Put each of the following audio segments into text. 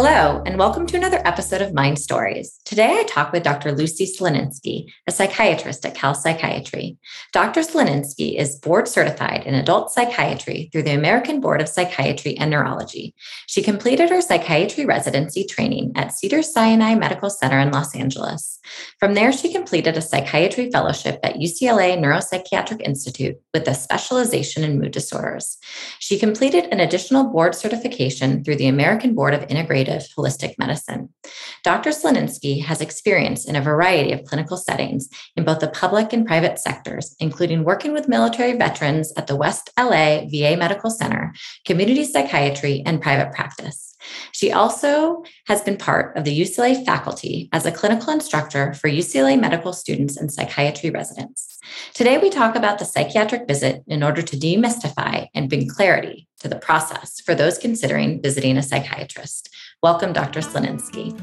Hello, and welcome to another episode of Mind Stories. Today I talk with Dr. Lucy Sloninsky, a psychiatrist at Cal Psychiatry. Dr. Sloninsky is board certified in adult psychiatry through the American Board of Psychiatry and Neurology. She completed her psychiatry residency training at Cedars-Sinai Medical Center in Los Angeles. From there, she completed a psychiatry fellowship at UCLA Neuropsychiatric Institute with a specialization in mood disorders. She completed an additional board certification through the American Board of Integrated integrative holistic medicine. Dr. Sloninsky has experience in a variety of clinical settings in both the public and private sectors, including working with military veterans at the West LA VA Medical Center, community psychiatry, and private practice. She also has been part of the UCLA faculty as a clinical instructor for UCLA medical students and psychiatry residents. Today, we talk about the psychiatric visit in order to demystify and bring clarity to the process for those considering visiting a psychiatrist. Welcome, Dr. Sloninsky.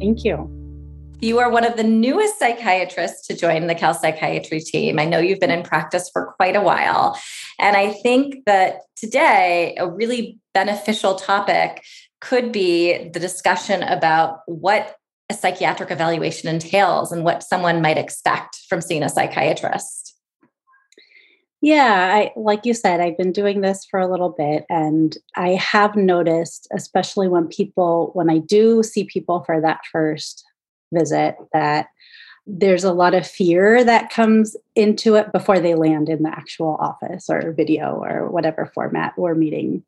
Thank you. You are one of the newest psychiatrists to join the Cal Psychiatry team. I know you've been in practice for quite a while. And I think that today, a really beneficial topic could be the discussion about what a psychiatric evaluation entails and what someone might expect from seeing a psychiatrist. Yeah, I like you said, I've been doing this for a little bit and I have noticed, especially when people when I do see people for that first visit that there's a lot of fear that comes into it before they land in the actual office or video or whatever format we're meeting.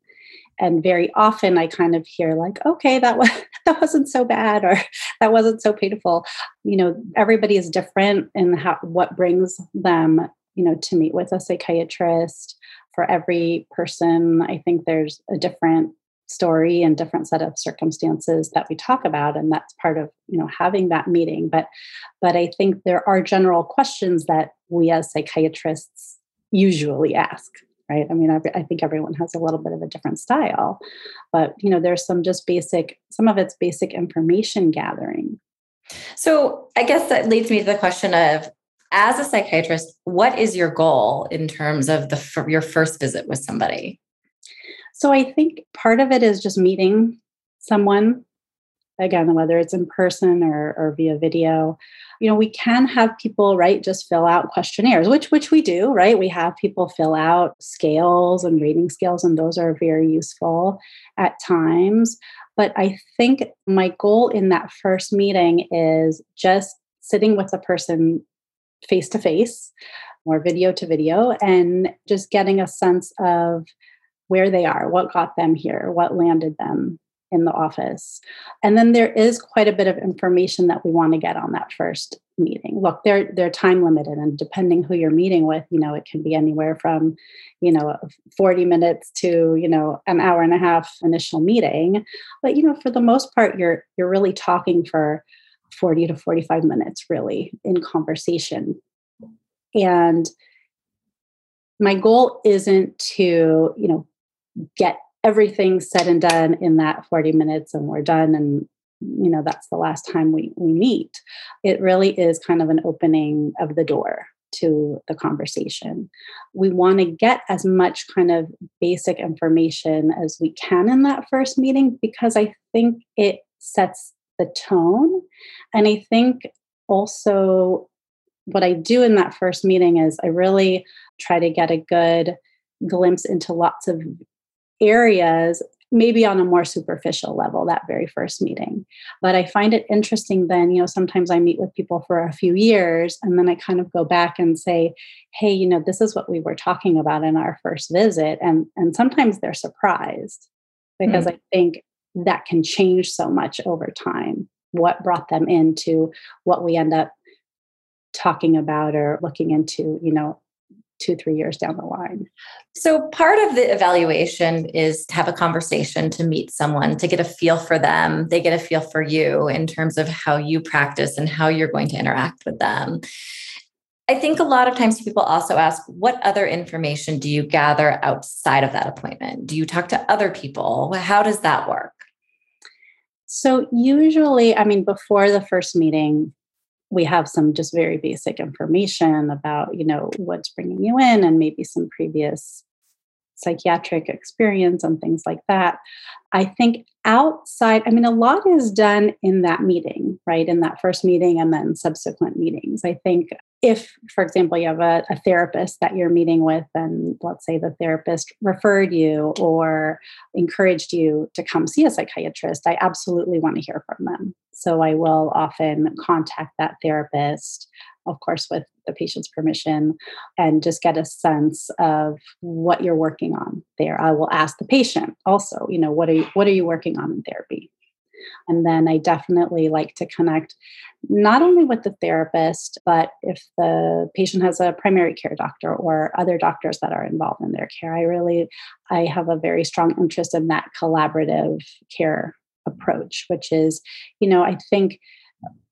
And very often i kind of hear like okay that was that wasn't so bad or that wasn't so painful. You know everybody is different in how what brings them you know to meet with a psychiatrist. For every person i think there's a different story and different set of circumstances that we talk about and that's part of you know having that meeting. But but i think there are general questions that we as psychiatrists usually ask right? I mean I, I think everyone has a little bit of a different style but you know there's some just basic some of it's basic information gathering. So i guess that leads me to the question of as a psychiatrist, what is your goal in terms of the your first visit with somebody? So I think part of it is just meeting someone again whether it's in person or, or via video. You know we can have people right just fill out questionnaires which which we do right? We have people fill out scales and rating scales and those are very useful at times. But i think my goal in that first meeting is just sitting with the person face to face or video to video and just getting a sense of where they are, what got them here, what landed them in the office. And then there is quite a bit of information that we want to get on that first meeting. Look, they're they're time limited and depending who you're meeting with, you know, it can be anywhere from, you know, 40 minutes to, you know, an hour and a half initial meeting. But you know, for the most part you're you're really talking for 40 to 45 minutes really in conversation. And my goal isn't to, you know, get everything said and done in that 40 minutes and we're done and you know that's the last time we we meet it really is kind of an opening of the door to the conversation we want to get as much kind of basic information as we can in that first meeting because i think it sets the tone. And I think also what I do in that first meeting is I really try to get a good glimpse into lots of areas maybe on a more superficial level that very first meeting but i find it interesting then you know sometimes i meet with people for a few years and then i kind of go back and say hey you know this is what we were talking about in our first visit and and sometimes they're surprised because mm. i think that can change so much over time. What brought them into what we end up talking about or looking into, you know, two, three years down the line. So, part of the evaluation is to have a conversation, to meet someone, to get a feel for them. They get a feel for you in terms of how you practice and how you're going to interact with them. I think a lot of times people also ask, what other information do you gather outside of that appointment? Do you talk to other people? How does that work? So, usually, I mean, before the first meeting, we have some just very basic information about, you know, what's bringing you in and maybe some previous psychiatric experience and things like that. I think outside, I mean, a lot is done in that meeting, right? In that first meeting and then subsequent meetings. I think if, for example, you have a, a, therapist that you're meeting with, and let's say the therapist referred you or encouraged you to come see a psychiatrist, I absolutely want to hear from them. So I will often contact that therapist, of course, with the patient's permission, and just get a sense of what you're working on there. I will ask the patient also, you know, what are you, what are you working on in therapy? And then I definitely like to connect not only with the therapist, but if the patient has a primary care doctor or other doctors that are involved in their care. I really I have a very strong interest in that collaborative care approach, which is, you know, I think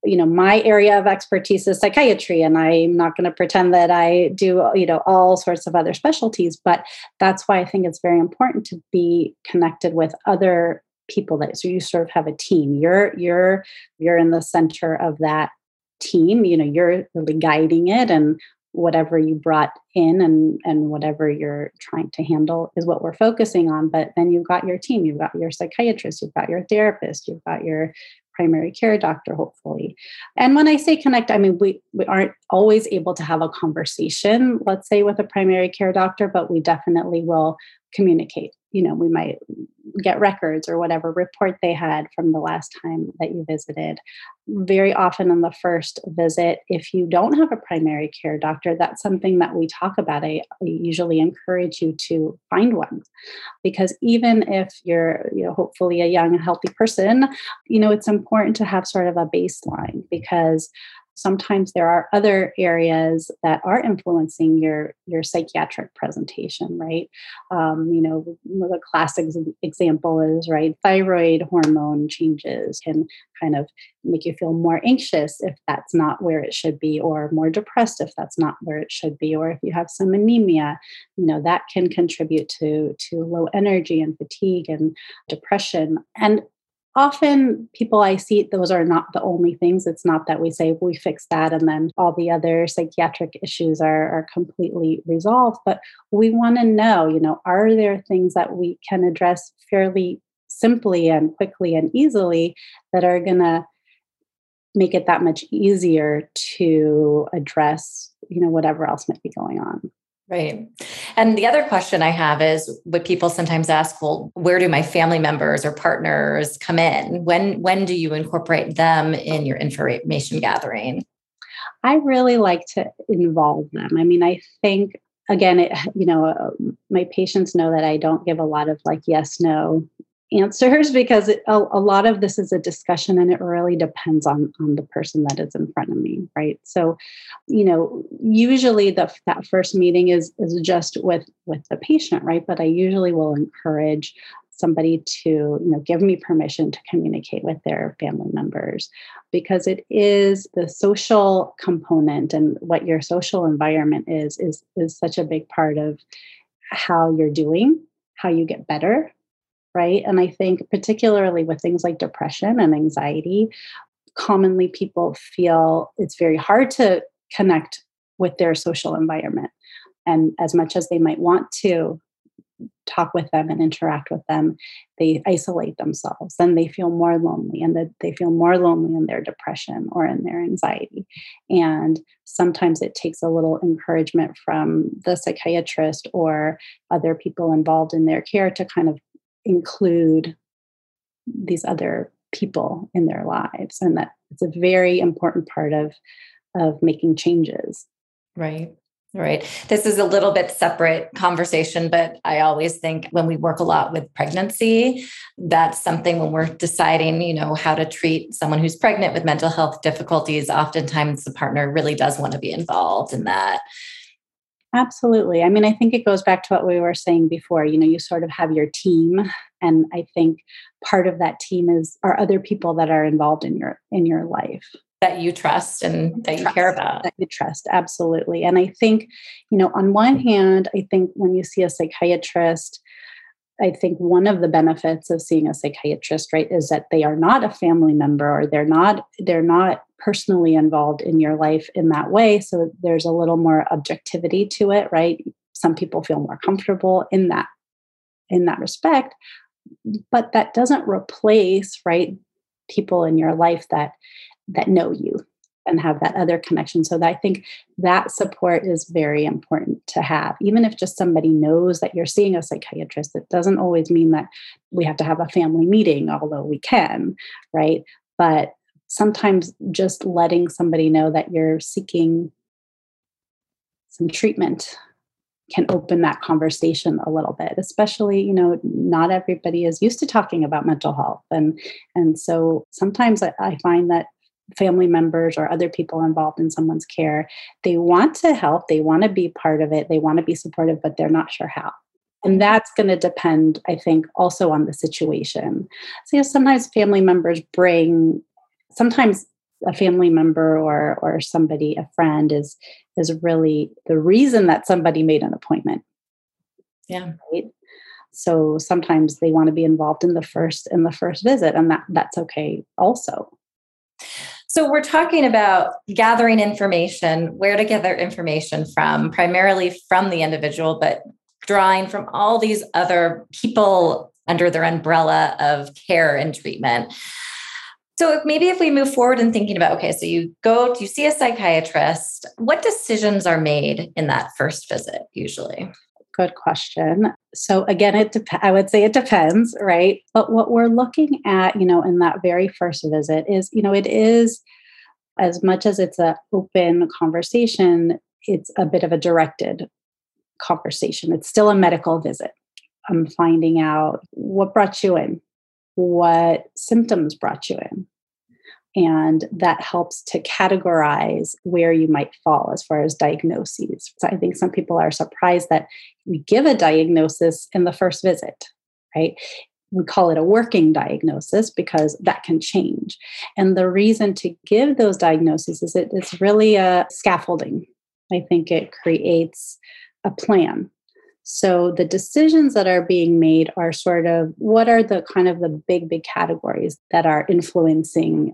you know my area of expertise is psychiatry and i'm not going to pretend that i do you know all sorts of other specialties but that's why i think it's very important to be connected with other people that so you sort of have a team. You're you're you're in the center of that team you know you're really guiding it and whatever you brought in and and whatever you're trying to handle is what we're focusing on but then you've got your team you've got your psychiatrist you've got your therapist you've got your primary care doctor hopefully. And when i say connect i mean we, we aren't always able to have a conversation let's say with a primary care doctor but we definitely will communicate. You know we might get records or whatever report they had from the last time that you visited. Very often in the first visit if you don't have a primary care doctor that's something that we talk about. I, I usually encourage you to find one because even if you're you know hopefully a young healthy person you know it's important to have sort of a baseline because sometimes there are other areas that are influencing your your psychiatric presentation right? Um, you know the classic example is right? Thyroid hormone changes can kind of make you feel more anxious if that's not where it should be or more depressed if that's not where it should be or if you have some anemia you know that can contribute to to low energy and fatigue and depression. And often people I see, those are not the only things. It's not that we say we fix that and then all the other psychiatric issues are, are completely resolved. But we want to know, you know, are there things that we can address fairly simply and quickly and easily that are going to make it that much easier to address, you know, whatever else might be going on. Right. And the other question I have is what people sometimes ask, well, where do my family members or partners come in? When when do you incorporate them in your information gathering? I really like to involve them. I mean, I think again, it, you know, uh, my patients know that I don't give a lot of like yes, no answers because it, a, a, lot of this is a discussion and it really depends on on the person that is in front of me right? So you know usually the that first meeting is is just with with the patient right? But i usually will encourage somebody to you know give me permission to communicate with their family members because it is the social component and what your social environment is is is such a big part of how you're doing how you get better right? And I think, particularly with things like depression and anxiety, commonly people feel it's very hard to connect with their social environment. And as much as they might want to talk with them and interact with them, they isolate themselves and they feel more lonely and that they feel more lonely in their depression or in their anxiety. And sometimes it takes a little encouragement from the psychiatrist or other people involved in their care to kind of include these other people in their lives and that it's a very important part of of making changes. Right right. This is a little bit separate conversation but i always think when we work a lot with pregnancy that's something when we're deciding you know how to treat someone who's pregnant with mental health difficulties oftentimes the partner really does want to be involved in that Absolutely. I mean, I think it goes back to what we were saying before. You know, you sort of have your team, and I think part of that team is are other people that are involved in your in your life that you trust and that you trust, care about. That you trust, absolutely. And I think, you know, on one hand, I think when you see a psychiatrist, I think one of the benefits of seeing a psychiatrist, right, is that they are not a family member or they're not they're not personally involved in your life in that way. So there's a little more objectivity to it, right? Some people feel more comfortable in that in that respect, but that doesn't replace, right, people in your life that that know you and have that other connection. So that I think that support is very important to have. Even if just somebody knows that you're seeing a psychiatrist, it doesn't always mean that we have to have a family meeting, although we can, right? But sometimes just letting somebody know that you're seeking some treatment can open that conversation a little bit especially you know not everybody is used to talking about mental health and and so sometimes I, I find that family members or other people involved in someone's care. They want to help they want to be part of it they want to be supportive but they're not sure how. And mm-hmm. that's going to depend i think also on the situation. So you know sometimes family members bring sometimes a family member or or somebody a friend is is really the reason that somebody made an appointment. Yeah. Right? So sometimes they want to be involved in the first in the first visit and that that's okay also so we're talking about gathering information, where to gather information from, primarily from the individual, but drawing from all these other people under their umbrella of care and treatment. So maybe if we move forward and thinking about okay, so you go, you see a psychiatrist, what decisions are made in that first visit usually? Good question. So again, it dep- I would say it depends, right? But what we're looking at, you know, in that very first visit is, you know, it is as much as it's an open conversation, it's a bit of a directed conversation. It's still a medical visit. I'm finding out what brought you in, what symptoms brought you in, and that helps to categorize where you might fall as far as diagnoses. So I think some people are surprised that we give a diagnosis in the first visit, right? We call it a working diagnosis because that can change. And the reason to give those diagnoses is it, it's really a scaffolding. I think it creates a plan so the decisions that are being made are sort of what are the kind of the big, big categories that are influencing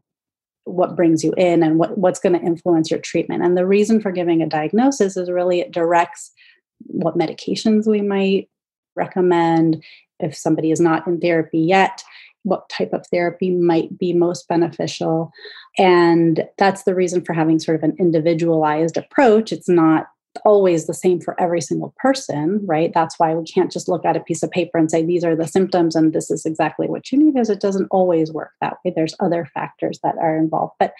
what brings you in and what, what's going to influence your treatment. And the reason for giving a diagnosis is really it directs what medications we might recommend. If somebody is not in therapy yet, what type of therapy might be most beneficial. And that's the reason for having sort of an individualized approach. It's not always the same for every single person, right? That's why we can't just look at a piece of paper and say, these are the symptoms and this is exactly what you need, because it doesn't always work that way. There's other factors that are involved. But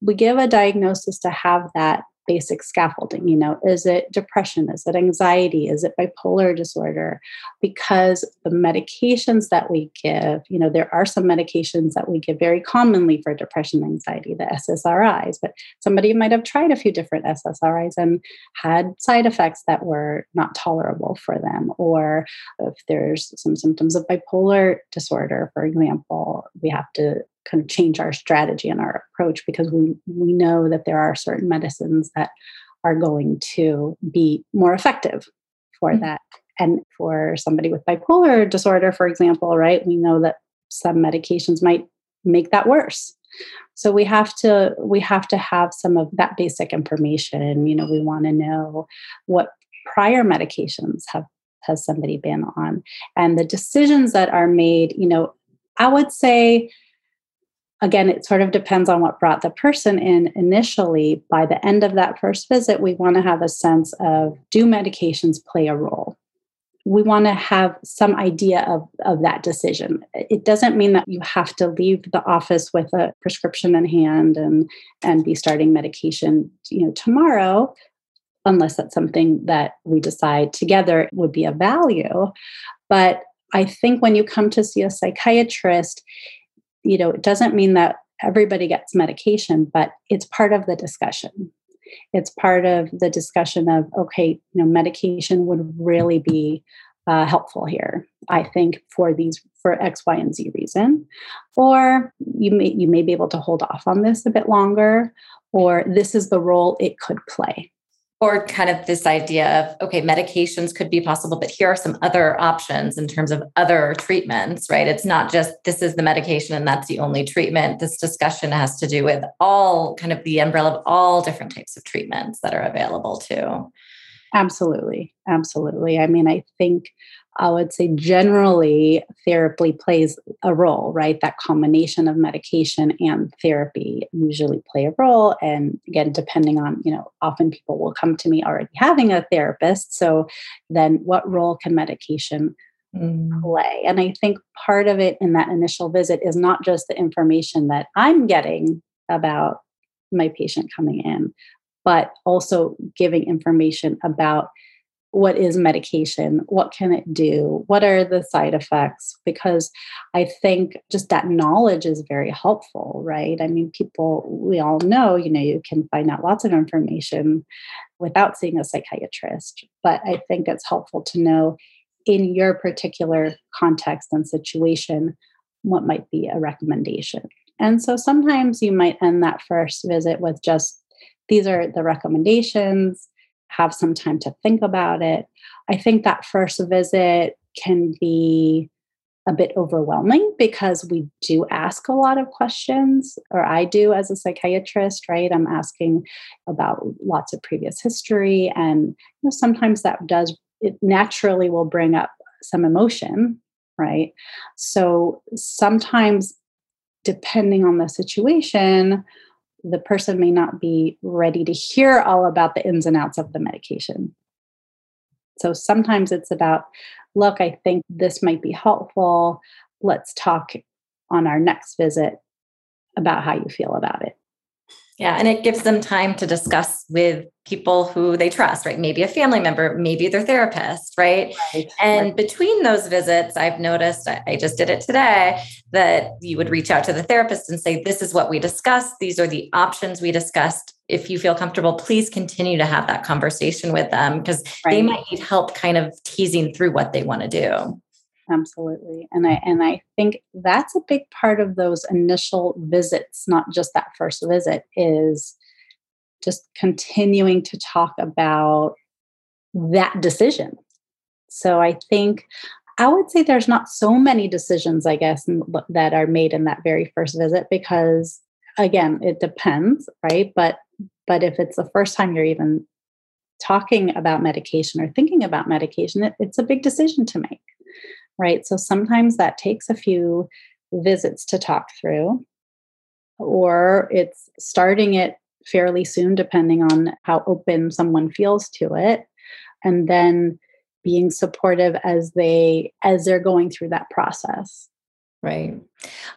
we give a diagnosis to have that basic scaffolding you know? Is it depression? Is it anxiety? Is it bipolar disorder? Because the medications that we give you know there are some medications that we give very commonly for depression anxiety the ssris but somebody might have tried a few different ssris and had side effects that were not tolerable for them. Or if there's some symptoms of bipolar disorder for example we have to kind of change our strategy and our approach because we we know that there are certain medicines that are going to be more effective for mm-hmm. that. And for somebody with bipolar disorder for example right we know that some medications might make that worse. So we have to we have to have some of that basic information. You know we want to know what prior medications have has somebody been on and the decisions that are made you know i would say again, it sort of depends on what brought the person in initially. By the end of that first visit, we want to have a sense of do medications play a role? We want to have some idea of, of that decision. It doesn't mean that you have to leave the office with a prescription in hand and, and be starting medication, you know, tomorrow, unless that's something that we decide together would be a value. But I think when you come to see a psychiatrist, you know, it doesn't mean that everybody gets medication, but it's part of the discussion. It's part of the discussion of, okay, you know, medication would really be uh, helpful here. I think for these for X, Y, and Z reason, or you may you may be able to hold off on this a bit longer, or this is the role it could play or kind of this idea of okay medications could be possible but here are some other options in terms of other treatments right? It's not just this is the medication and that's the only treatment. This discussion has to do with all kind of the umbrella of all different types of treatments that are available too. Absolutely. Absolutely. I mean i think I would say generally therapy plays a role, right? That combination of medication and therapy usually play a role. And again, depending on, you know, often people will come to me already having a therapist. So then what role can medication mm. play? And I think part of it in that initial visit is not just the information that I'm getting about my patient coming in, but also giving information about what is medication? What can it do? What are the side effects? Because i think just that knowledge is very helpful right? I mean people we all know you know you can find out lots of information without seeing a psychiatrist but i think it's helpful to know in your particular context and situation what might be a recommendation. And so sometimes you might end that first visit with just these are the recommendations have some time to think about it. I think that first visit can be a bit overwhelming because we do ask a lot of questions, or I do as a psychiatrist, right? I'm asking about lots of previous history. And you know, sometimes that does, it naturally will bring up some emotion, right? So sometimes, depending on the situation, the person may not be ready to hear all about the ins and outs of the medication. So sometimes it's about, look, I think this might be helpful. Let's talk on our next visit about how you feel about it. Yeah, and it gives them time to discuss with people who they trust, right? Maybe a family member, maybe their therapist, right? right. And right. between those visits, I've noticed, I just did it today, that you would reach out to the therapist and say, This is what we discussed. These are the options we discussed. If you feel comfortable, please continue to have that conversation with them because right. they might need help kind of teasing through what they want to do absolutely and i and mm-hmm. i think that's a big part of those initial visits not just that first visit is just continuing to talk about that decision. So i think i would say there's not so many decisions i guess that are made in that very first visit because again it depends right? But but if it's the first time you're even talking about medication or thinking about medication it, it's a big decision to make right? So sometimes that takes a few visits to talk through, or it's starting it fairly soon, depending on how open someone feels to it. And then being supportive as they as they're going through that process right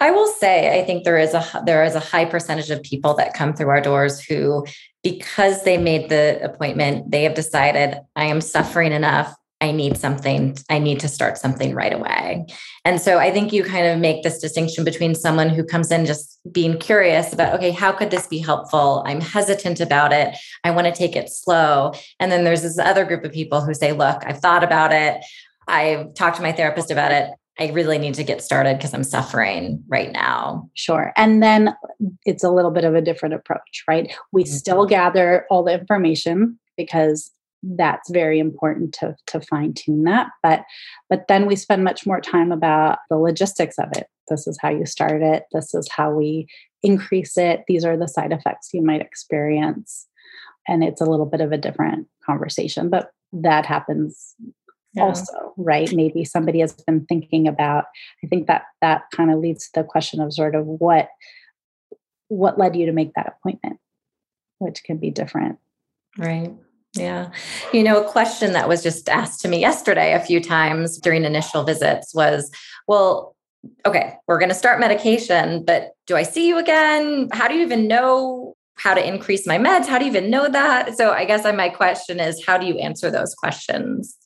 i will say i think there is a there is a high percentage of people that come through our doors who because they made the appointment they have decided i am suffering enough I need something, I need to start something right away. And so I think you kind of make this distinction between someone who comes in just being curious about, okay, how could this be helpful? I'm hesitant about it. I want to take it slow. And then there's this other group of people who say, look, I've thought about it. I've talked to my therapist about it. I really need to get started because I'm suffering right now. Sure. And then it's a little bit of a different approach, right? We mm-hmm. still gather all the information because that's very important to, to fine tune that but but then we spend much more time about the logistics of it. This is how you start it. This is how we increase it. These are the side effects you might experience. And it's a little bit of a different conversation but that happens yeah. also right? Maybe somebody has been thinking about i think that that kind of leads to the question of sort of what what led you to make that appointment which can be different. Right yeah. You know, a question that was just asked to me yesterday a few times during initial visits was, well, okay, we're going to start medication, but do I see you again? How do you even know how to increase my meds? How do you even know that? So I guess my question is, how do you answer those questions?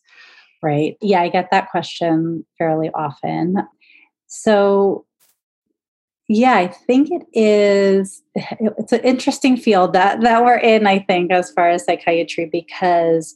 Right. Yeah, I get that question fairly often. So yeah, I think it is. It's an interesting field that that we're in. I think as far as psychiatry, because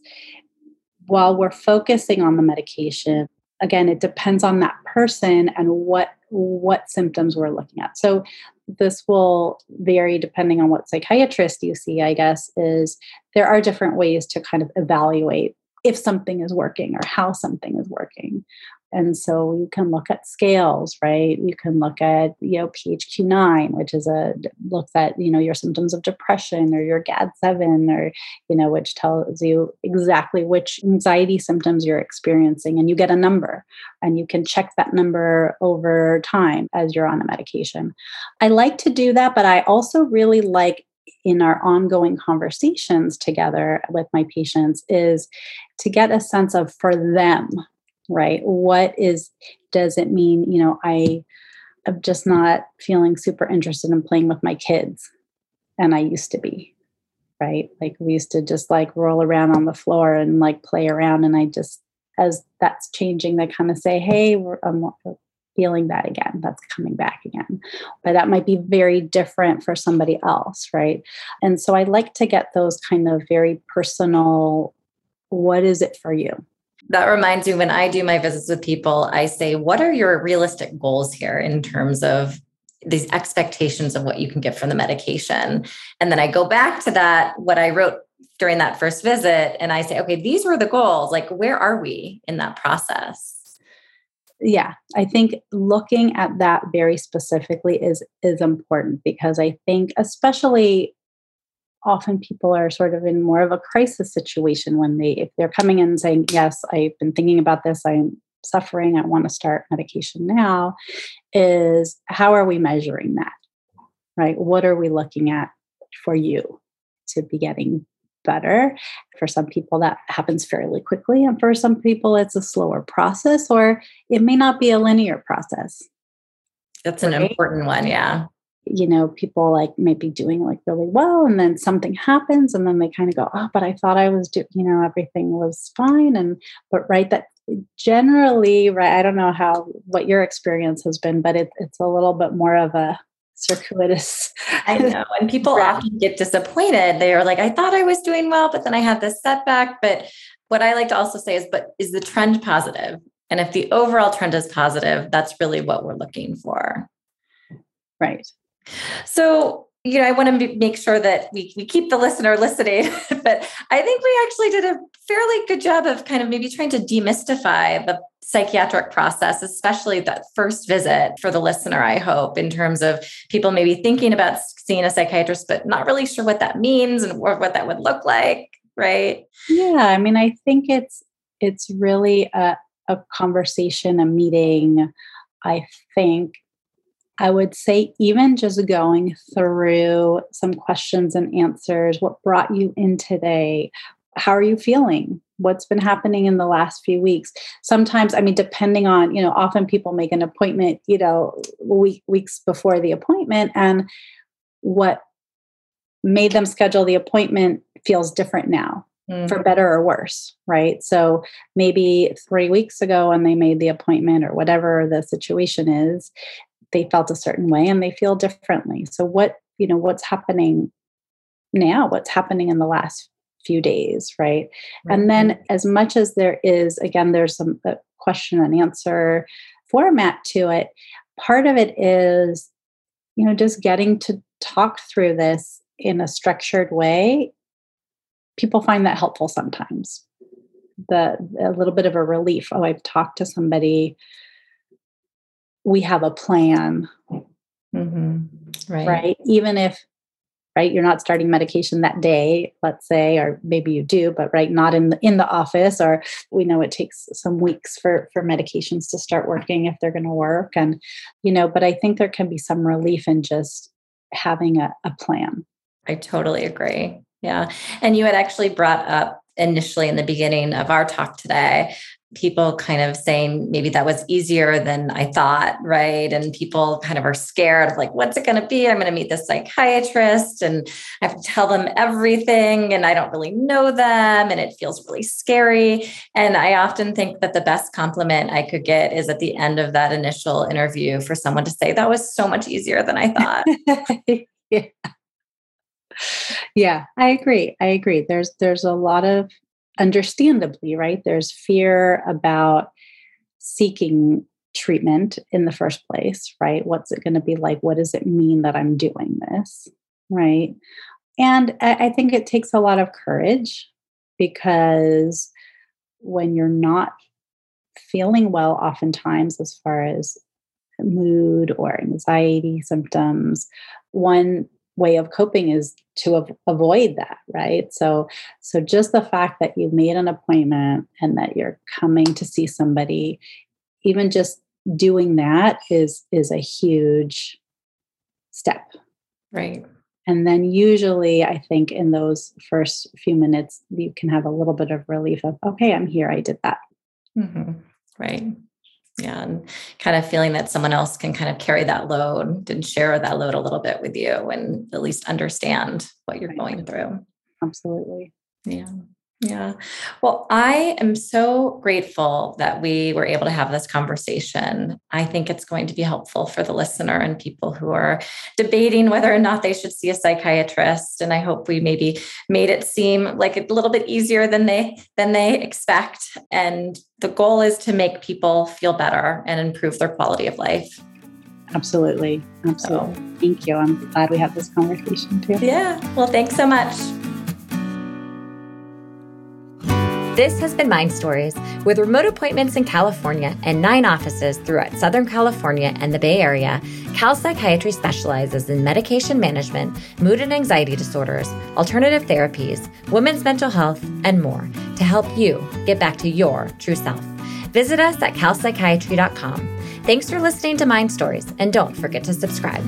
while we're focusing on the medication, again, it depends on that person and what what symptoms we're looking at. So this will vary depending on what psychiatrist you see. I guess is there are different ways to kind of evaluate if something is working or how something is working. And so you can look at scales, right? You can look at, you know, PHQ-9, which is a look at, you know, your symptoms of depression or your GAD-7 or, you know, which tells you exactly which anxiety symptoms you're experiencing. And you get a number and you can check that number over time as you're on a medication. I like to do that, but I also really like in our ongoing conversations together with my patients is to get a sense of for them right? What is does it mean you know i am just not feeling super interested in playing with my kids and i used to be right? Like we used to just like roll around on the floor and like play around and i just as that's changing they kind of say hey i'm uh, feeling that again that's coming back again. But that might be very different for somebody else right? And so i like to get those kind of very personal what is it for you that reminds me when I do my visits with people, I say, What are your realistic goals here in terms of these expectations of what you can get from the medication? And then I go back to that, what I wrote during that first visit, and I say, Okay, these were the goals. Like, where are we in that process? yeah i think looking at that very specifically is is important because i think especially often people are sort of in more of a crisis situation when they if they're coming in saying yes i've been thinking about this i'm suffering i want to start medication now is how are we measuring that right? What are we looking at for you to be getting better? For some people that happens fairly quickly and for some people it's a slower process or it may not be a linear process. That's an important one yeah you know, people like maybe doing like really well and then something happens and then they kind of go, oh, but I thought I was doing, you know, everything was fine. And, but right, that generally, right, I don't know how, what your experience has been, but it, it's a little bit more of a circuitous. I know. And people often get disappointed. They are like, I thought I was doing well, but then I had this setback. But what I like to also say is, but is the trend positive? And if the overall trend is positive, that's really what we're looking for. Right. So, you know, I want to make sure that we, we keep the listener listening, but I think we actually did a fairly good job of kind of maybe trying to demystify the psychiatric process, especially that first visit for the listener, I hope, in terms of people maybe thinking about seeing a psychiatrist, but not really sure what that means and what that would look like. Right. Yeah. I mean, I think it's, it's really a, a conversation, a meeting. I think I would say, even just going through some questions and answers what brought you in today? How are you feeling? What's been happening in the last few weeks? Sometimes, I mean, depending on, you know, often people make an appointment, you know, week, weeks before the appointment, and what made them schedule the appointment feels different now. Mm-hmm. for better or worse, right? So maybe three weeks ago when they made the appointment or whatever the situation is, they felt a certain way and they feel differently. So what, you know, what's happening now? What's happening in the last few days, right? right. And then as much as there is again there's some question and answer format to it, part of it is you know just getting to talk through this in a structured way people find that helpful sometimes the a little bit of a relief oh i've talked to somebody we have a plan. Mm-hmm. right. Right? Even if right you're not starting medication that day let's say or maybe you do but right not in the in the office or we know it takes some weeks for for medications to start working if they're going to work and you know but i think there can be some relief in just having a, a plan. I totally agree. Yeah. And you had actually brought up initially in the beginning of our talk today people kind of saying maybe that was easier than I thought, right? And people kind of are scared of like, what's it going to be? I'm going to meet this psychiatrist and I have to tell them everything and I don't really know them and it feels really scary. And I often think that the best compliment I could get is at the end of that initial interview for someone to say, that was so much easier than I thought. yeah. Yeah, I agree. I agree. There's there's a lot of understandably, right? There's fear about seeking treatment in the first place, right? What's it going to be like? What does it mean that I'm doing this, right? And I, think it takes a lot of courage because when you're not feeling well, oftentimes, as far as mood or anxiety symptoms, one way of coping is to av- avoid that right? So so just the fact that you made an appointment and that you're coming to see somebody even just doing that is is a huge step. Right. And then usually i think in those first few minutes you can have a little bit of relief of okay i'm here i did that. Mm-hmm. right yeah and kind of feeling that someone else can kind of carry that load and share that load a little bit with you and at least understand what you're going through. Absolutely. Yeah yeah. Well, I am so grateful that we were able to have this conversation. I think it's going to be helpful for the listener and people who are debating whether or not they should see a psychiatrist. And I hope we maybe made it seem like a little bit easier than they than they expect. And the goal is to make people feel better and improve their quality of life. Absolutely. Absolutely. So, Thank you. I'm glad we had this conversation too. Yeah. Well, thanks so much. This has been Mind Stories. With remote appointments in California and nine offices throughout Southern California and the Bay Area, Cal Psychiatry specializes in medication management, mood and anxiety disorders, alternative therapies, women's mental health, and more to help you get back to your true self. Visit us at calpsychiatry.com. Thanks for listening to Mind Stories, and don't forget to subscribe.